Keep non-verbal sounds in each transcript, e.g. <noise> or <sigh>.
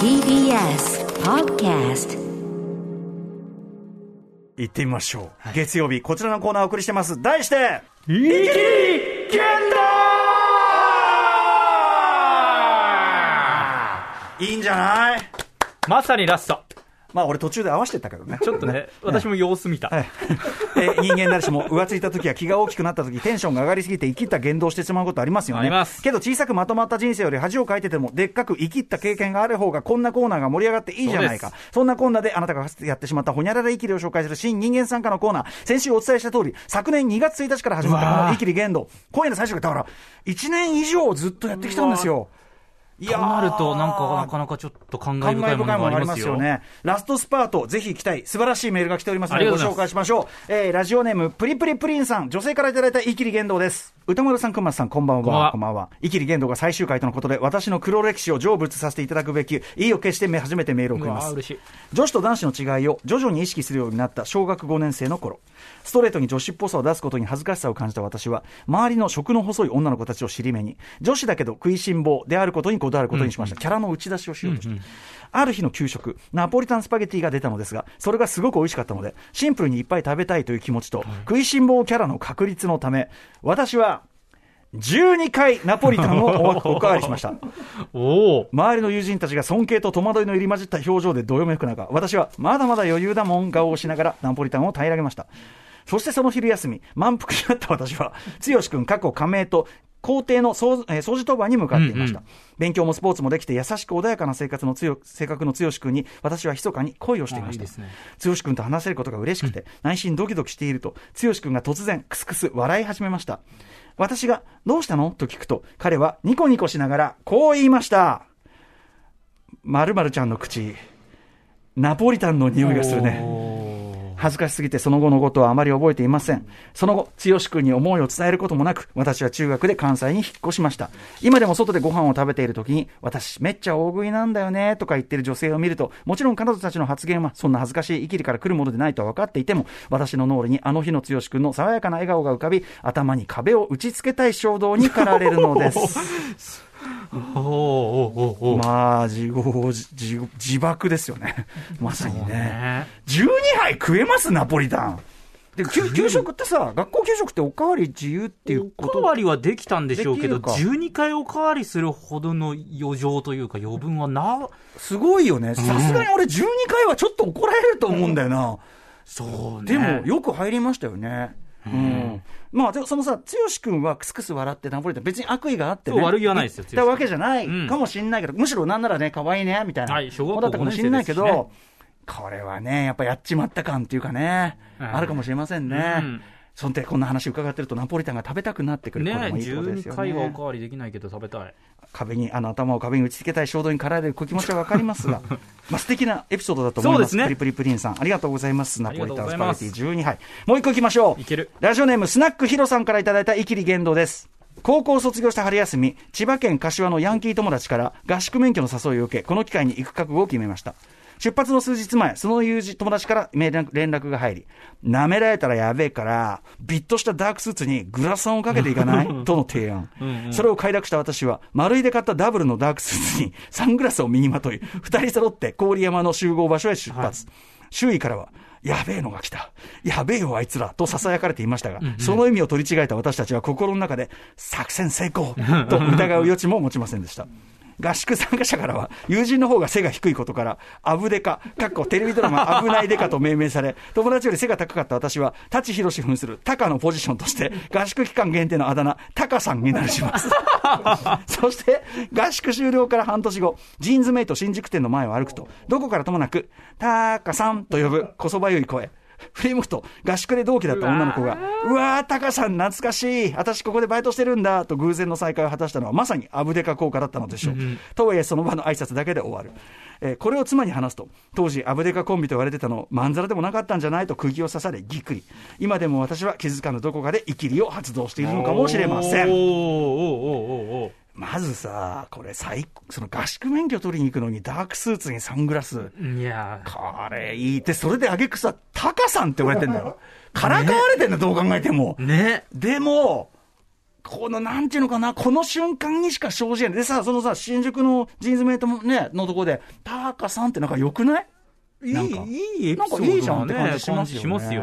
TBS Podcast 行ってみましょう。月曜日、こちらのコーナーをお送りしてます。題して、いきり剣いいんじゃない？まさにラスト。まあ俺途中で合わせてったけどね。ちょっとね、私も様子見た。はい、え。ー人間誰しも浮ついた時や気が大きくなった時テンションが上がりすぎて生きった言動をしてしまうことありますよね。あります。けど小さくまとまった人生より恥をかいててもでっかく生きった経験がある方がこんなコーナーが盛り上がっていいじゃないか。そんなコーナーであなたがやってしまったほにゃらら生きりを紹介する新人間参加のコーナー。先週お伝えした通り昨年2月1日から始まったこの生きり言動。今夜の最初がだから1年以上ずっとやってきたんですよ。いとなると、なんか、なかなかちょっと感慨深いものがありますよ。ね。ラストスパート、ぜひ行きたい。素晴らしいメールが来ておりますので、ご紹介しましょう。えー、ラジオネーム、プリプリプリンさん、女性からいただいたイキリ言動です。歌丸さん、くまさん、こんばんは。こんばんは。イキリ言動が最終回とのことで、私の黒歴史を成仏させていただくべき、意を決して初めてメールを送ります。女子と男子の違いを徐々に意識するようになった小学5年生の頃ストレートに女子っぽさを出すことに恥ずかしさを感じた私は周りの食の細い女の子たちを尻目に女子だけど食いしん坊であることにこだわることにしました、キャラの打ち出しをしようとして、ある日の給食。ナポリタンスパゲティが出たのですがそれがすごく美味しかったのでシンプルにいっぱい食べたいという気持ちと、食いしん坊キャラの確立のため私は12回ナポリタンをお <laughs> おかわりしました。おお。周りの友人たちが尊敬と戸惑いの入り混じった表情でどよめく中、私はまだまだ余裕だもん顔をしながらナポリタンを平らげました。そしてその昼休み、満腹になった私は、剛君過去加盟と、校庭の掃,、除当番に向かっていました、うん勉強もスポーツもできて優しく穏やかな生活の強性格の剛君に私は密かに恋をしていました。あいいね。剛君と話せることが嬉しくて、内心ドキドキしていると剛君が突然クスクス笑い始めました。私がどうしたの？と聞くと彼はニコニコしながらこう言いました。まるまるちゃんの口ナポリタンの匂いがするね恥ずかしすぎてその後のことはあまり覚えていません。その後、剛君に思いを伝えることもなく、私は中学で関西に引っ越しました。今でも外でご飯を食べている時に、私めっちゃ大食いなんだよね、とか言ってる女性を見ると、もちろん彼女たちの発言はそんな恥ずかしい生きりから来るものでないとは分かっていても、私の脳裏にあの日の剛君の爽やかな笑顔が浮かび、頭に壁を打ち付けたい衝動に駆られるのです。<laughs> おまあ、自業自自自爆ですよね。<laughs> まさにね。ね12杯食えますナポリタン。で、給給食ってさ、学校給食っておかわり自由っていうおことかわりはできたんでしょうけど、できるか12回おかわりするほどの余剰というか余分はな、すごいよね。さすがに俺12回はちょっと怒られると思うんだよな。そうね。でも、よく入りましたよね。うん。まあ、でそのさ、剛君はクスクス笑ってナポリタン、別に悪意があってね。悪気はないですよ言ったわけじゃないうんかもしんないけど、むしろなんならね、可愛いね、みたいな。はい小学校だったかもしんないけど、これはね、やっぱやっちまった感っていうかね、うんあるかもしれませんね。うんそんで、こんな話伺ってると、ナポリタンが食べたくなってくる。ねこれもいいことです12よ回はおねか。わりできないけど食べたい。壁に、あの、頭を壁に打ち付けたい衝動に駆られる気持ちはわかりますが、<laughs> まあ、素敵なエピソードだと思います。ねプリプリプリンさん、ありがとうございます。ナポリタンスパゲティ12杯。もう一個行きましょう。いけるラジオネーム、スナックヒロさんからいただいたイキリ言動です。高校を卒業した春休み、千葉県柏のヤンキー友達から合宿免許の誘いを受け、この機会に行く覚悟を決めました。出発の数日前、その友人、友達から連絡が入り、舐められたらやべえから、ビッとしたダークスーツにグラサンをかけていかない？との提案。それを快諾した私は、丸いで買ったダブルのダークスーツに <laughs> サングラスを身にまとい、二人揃って郡山の集合場所へ出発。周囲からは、やべえのが来た。やべえよ、あいつら。と囁かれていましたが、その意味を取り違えた私たちは心の中で、作戦成功と疑う余地も持ちませんでした。合宿参加者からは、友人の方が背が低いことから、アブデカ、かっこテレビドラマ危ないデカと命名され、友達より背が高かった私は、舘ひろし扮するタカのポジションとして、合宿期間限定のあだ名、タカさんになるします。<laughs> そして、合宿終了から半年後、ジーンズメイト新宿店の前を歩くと、どこからともなく、タカさんと呼ぶこそばゆい声。<laughs> 振り向くと、合宿で同期だった女の子が、うわー、タカさん懐かしい。私ここでバイトしてるんだ。と偶然の再会を果たしたのは、まさにアブデカ効果だったのでしょう。とはいえ、その場の挨拶だけで終わる。えーこれを妻に話すと、当時アブデカコンビと言われてたの、まんざらでもなかったんじゃない？と釘を刺され、ぎっくり。今でも私は気づかぬどこかでイキリを発動しているのかもしれません。おーおーおーおーまずさ、これ最、その合宿免許取りに行くのにダークスーツにサングラス。いやーこれいいって、それであげくさ、タカさんって言われてんだよ。<laughs> からかわれてんだ、どう考えても。ね。でも、この、なんていうのかな、この瞬間にしか生じない。でさ、そのさ、新宿のジーンズメイトもね、のとこで、タカさんってなんか良くない？いいなんか、いいエピソなんかいいじゃんって感じ、しますよ、ね。しますよ。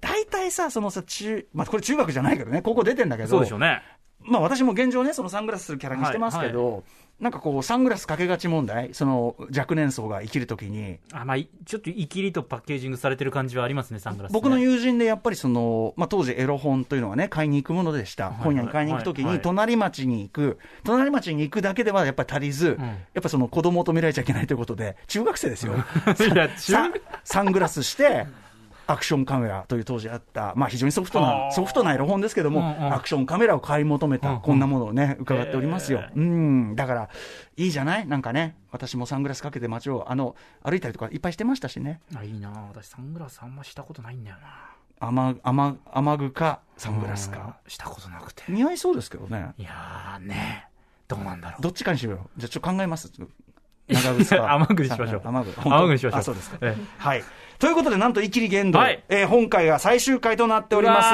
大体さ、そのさ、中、まあこれ中学じゃないけどね、高校出てんだけど、そうでしょうね。まあ私も現状ね、そのサングラスするキャラにしてますけど、なんかこう、サングラスかけがち問題、その若年層が生きるときに、あ、まあ、いちょっとイキリとパッケージングされてる感じはありますね、サングラス、ね。僕の友人でやっぱりその、まあ、当時エロ本というのはね、買いに行くものでした。はい本屋に買いに行くときに、はいはい隣町に行く、隣町に行くだけではやっぱり足りず、んやっぱその子供と見られちゃいけないということで、中学生ですよ。<laughs> サングラスして、アクションカメラという当時あった、まあ非常にソフトあな、ーソフトなエロ本ですけども、うんうんアクションカメラを買い求めた、こんなものをね、伺っておりますよ。へうん、だから、いいじゃない？なんかね、私もサングラスかけて街を、あの、歩いたりとかいっぱいしてましたしね。あ、いいな私サングラスあんましたことないんだよな。雨、雨、雨具か、サングラスか。うん。したことなくて。似合いそうですけどね。いやーね、どうなんだろう。どっちかにしようよ。じゃあちょっと考えます。長靴か。<laughs> <laughs> 雨具にしましょう雨具。雨具にしましょうあ、そうですか。えはい。ということで、なんと、イキリ言動、はいえー本回が最終回となっております。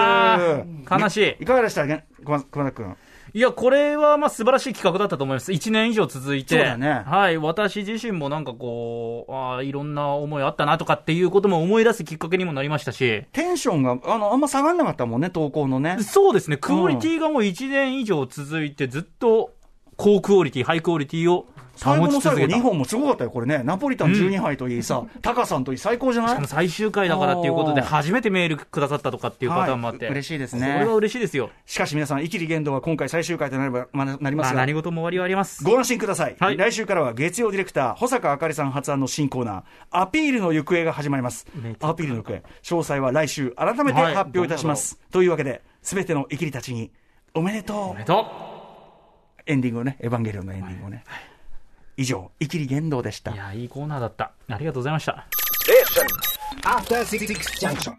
ー悲しいいかがでした？か、熊熊田君。いや、これはまあ素晴らしい企画だったと思います。1年以上続いて。ねはい。私自身もなんかこう、ああ、いろんな思いあったなとかっていうことも思い出すきっかけにもなりましたし。テンションが、あの、あんま下がんなかったもんね、投稿のね。そうですね。クオリティがもう1年以上続いてずっと高クオリティ、ハイクオリティを保最後の最後2ち続けた。本もすごかったよ、これね。ナポリタン12杯といいさ、<laughs> タカさんといい最高じゃない？最終回だからっていうことで初めてメールくださったとかっていうパターンもあって。はい。嬉しいですね。これは嬉しいですよ。しかし皆さん、イキリ言動は今回最終回となれば、まなりまますあが、何事も終わりはあります。ご安心ください,、はい。来週からは月曜ディレクター保坂あかりさん発案の新コーナーアピールの行方が始まります。アピールの行方。詳細は来週改めてはい。発表いたします、というわけで全てのイキリたちにおめでとう。おめでとエンディングをねエヴァンゲリオンのエンディングをね、以上イキリ言動でしたう。いや、いいコーナーだった。ありがとうございました。Junction.